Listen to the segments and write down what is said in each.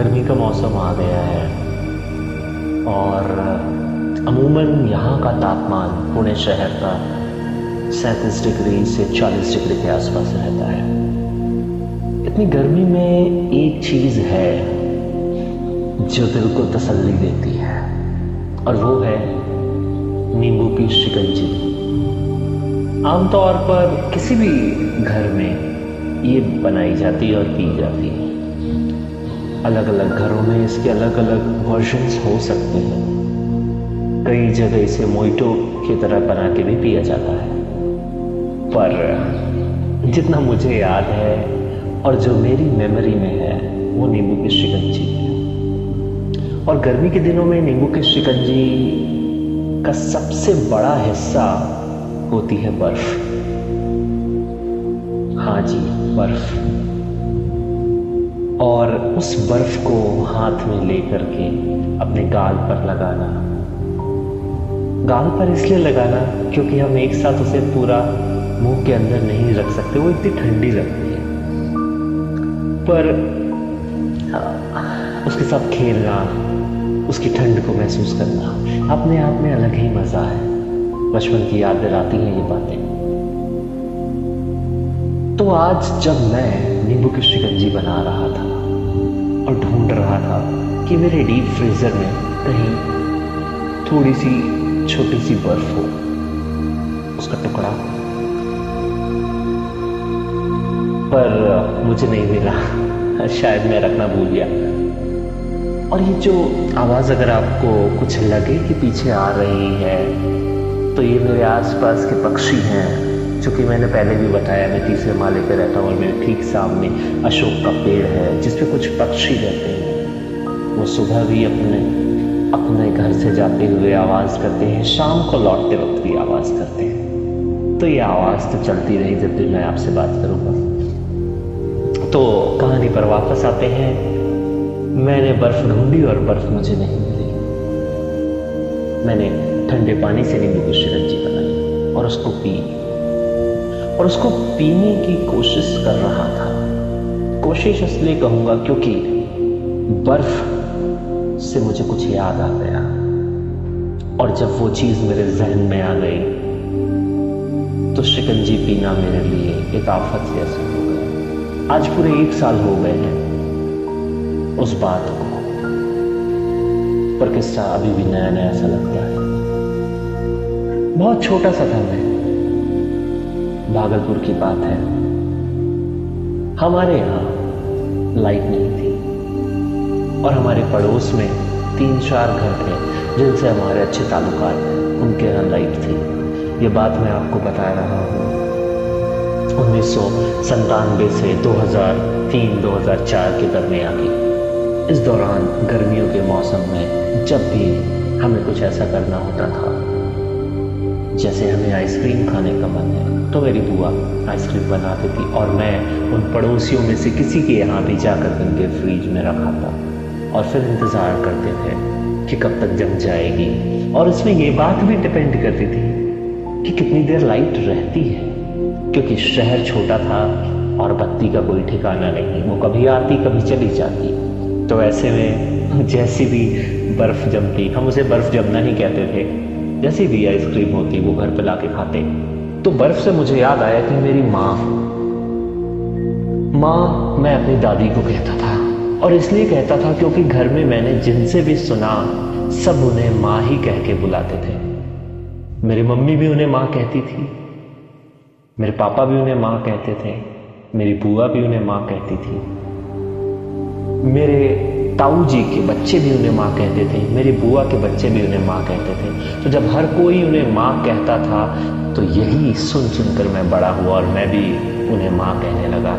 गर्मी का मौसम आ गया है। और अमूमन यहाँ का तापमान पुणे शहर का सैंतीस डिग्री से 40 डिग्री के आसपास रहता है। इतनी गर्मी में एक चीज़ है जो दिल को तसल्ली देती है, और वो है नींबू की शिकंजी। आमतौर पर किसी भी घर में ये बनाई जाती है और पी जाती है। अलग अलग घरों में इसके अलग अलग वर्जन्स हो सकते हैं। कई जगह इसे मोइटो की तरह बना के भी पिया जाता है। पर, जितना मुझे याद है और जो मेरी मेमोरी में है, वो नींबू की शिकंजी है। और गर्मी के दिनों में नींबू की शिकंजी का सबसे बड़ा हिस्सा होती है बर्फ़। हाँ जी, बर्फ़। और उस बर्फ़ को हाथ में लेकर के अपने गाल पर लगाना। गाल पर इसलिए लगाना क्योंकि हम एक साथ उसे पूरा मुँह के अंदर नहीं रख सकते, वो इतनी ठंडी लगती है। पर उसके साथ खेलना, उसकी ठंड को महसूस करना अपने आप में अलग ही मज़ा है। बचपन की याद दिलाती हैं ये बातें। तो आज जब मैं नींबू की शिकंजी बना रहा था और ढूंढ रहा था कि मेरे डीप फ्रीजर में कहीं थोड़ी सी छोटी सी बर्फ़ हो, उसका टुकड़ा। पर मुझे नहीं मिला। शायद मैं रखना भूल गया। और ये जो आवाज़ अगर आपको कुछ लगे कि पीछे आ रही है तो ये मेरे आसपास के पक्षी हैं। जो कि मैंने पहले भी बताया मैं तीसरे माले पे रहता हूँ और मेरे ठीक सामने अशोक का पेड़ है जिसपे कुछ पक्षी रहते हैं। वो सुबह भी अपने अपने घर से जाते हुए आवाज़ करते हैं, शाम को लौटते वक्त भी आवाज़ करते हैं। तो ये आवाज़ तो चलती रही जब भी मैं आपसे बात करूँगा। तो कहानी पर वापस आते हैं। मैंने बर्फ़ ढूंढी और बर्फ़ मुझे नहीं मिली। मैंने ठंडे पानी से नींबू की शिकंजी बनाई और उसको पी। और उसको पीने की कोशिश कर रहा था। कोशिश इसलिए कहूँगा क्योंकि बर्फ़ से मुझे कुछ याद आ गया। और जब वो चीज़ मेरे जहन में आ गई तो शिकंजी पीना मेरे लिए एक आफत जैसे हो गया आज पूरे एक साल हो गए हैं उस बात को। पर किस्सा अभी भी नया नया सा लगता है। बहुत छोटा सा था मैं। भागलपुर की बात है। हमारे यहाँ लाइट नहीं थी और हमारे पड़ोस में तीन चार घर थे जिनसे हमारे अच्छे ताल्लुकात उनके यहाँ लाइट थी। ये बात मैं आपको बता रहा हूँ। उन्नीस सौ संतानवे से 2003-2004 के दरमियान इस दौरान गर्मियों के मौसम में जब भी हमें कुछ ऐसा करना होता था जैसे हमें आइसक्रीम खाने का मन है। तो मेरी बुआ आइसक्रीम बनाती थी और मैं उन पड़ोसियों में से किसी के यहाँ भी जाकर उनके फ्रिज में रखा था। और फिर इंतज़ार करते थे कि कब तक जम जाएगी। और इसमें ये बात भी डिपेंड करती थी कि कितनी देर लाइट रहती है। क्योंकि शहर छोटा था और बत्ती का कोई ठिकाना नहीं, वो कभी आती, कभी चली जाती। तो ऐसे में जैसी भी बर्फ़ जमती, हम उसे बर्फ़ जमना ही कहते थे। जैसी भी आइसक्रीम होती वो घर पे लाके खाते। तो बर्फ़ से मुझे याद आया कि मेरी माँ माँ मैं अपनी दादी को कहता था। और इसलिए कहता था क्योंकि घर में मैंने जिनसे भी सुना, सब उन्हें माँ ही कह के बुलाते थे। मेरी मम्मी भी उन्हें माँ कहती थी। मेरे पापा भी उन्हें माँ कहते थे। मेरी बुआ भी उन्हें माँ कहती थी। मेरे ताऊ जी के बच्चे भी उन्हें माँ कहते थे, मेरी बुआ के बच्चे भी उन्हें माँ कहते थे। तो जब हर कोई उन्हें माँ कहता था तो यही सुन सुनकर मैं बड़ा हुआ और मैं भी उन्हें माँ कहने लगा।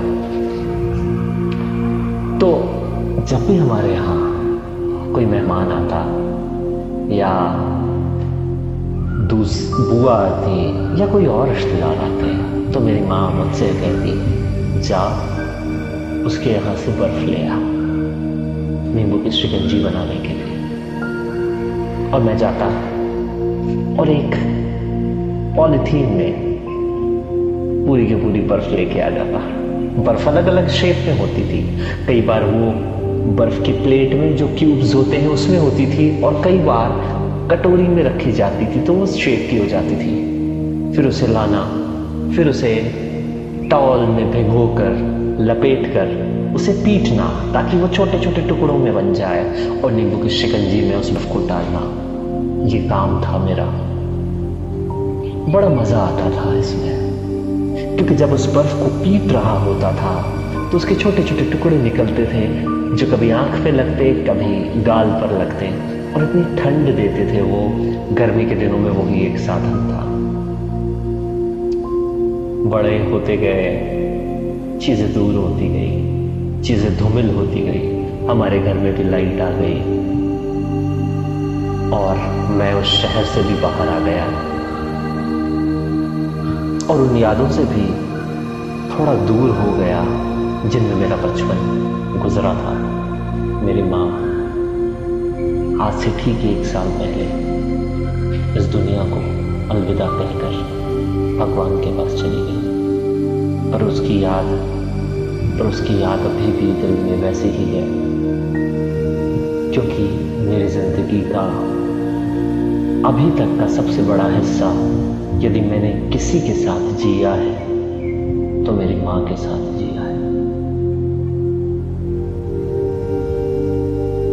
तो जब भी हमारे यहाँ कोई मेहमान आता, या दूस, बुआ आती, या कोई और रिश्तेदार आते तो मेरी माँ मुझसे कहती, जा, उसके यहाँ से बर्फ़ ले आ। नींबू की शिकंजी बनाने के लिए। और मैं जाता और एक पॉलिथीन में पूरी की पूरी बर्फ़ लेके आ जाता बर्फ़ अलग अलग शेप में होती थी। कई बार वो बर्फ़ की प्लेट में जो क्यूब्स होते हैं उसमें होती थी और कई बार कटोरी में रखी जाती थी तो वो शेप की हो जाती थी। फिर उसे लाना, फिर उसे टॉल में भिगोकर लपेट कर उसे पीटना, ताकि वो छोटे छोटे टुकड़ों में बन जाए और नींबू की शिकंजी में उस बर्फ़ को डालना। ये काम था मेरा। बड़ा मज़ा आता था इसमें, क्योंकि जब उस बर्फ़ को पीट रहा होता था तो उसके छोटे छोटे टुकड़े निकलते थे, जो कभी आँख पे लगते, कभी गाल पर लगते, और इतनी ठंड देते थे वो, गर्मी के दिनों में वही एक साधन था। बड़े होते गए चीज़ें दूर होती गई, चीज़ें धूमिल होती गई, हमारे घर में भी लाइट आ गई। और मैं उस शहर से भी बाहर आ गया। और उन यादों से भी थोड़ा दूर हो गया, जिनमें मेरा बचपन गुजरा था। मेरी माँ आज से ठीक एक साल पहले इस दुनिया को अलविदा कहकर भगवान के पास चली गई। पर उसकी याद पर उसकी याद अभी भी दिल में वैसे ही है, क्योंकि मेरी ज़िंदगी का अभी तक का सबसे बड़ा हिस्सा यदि मैंने किसी के साथ जिया है तो मेरी माँ के साथ जिया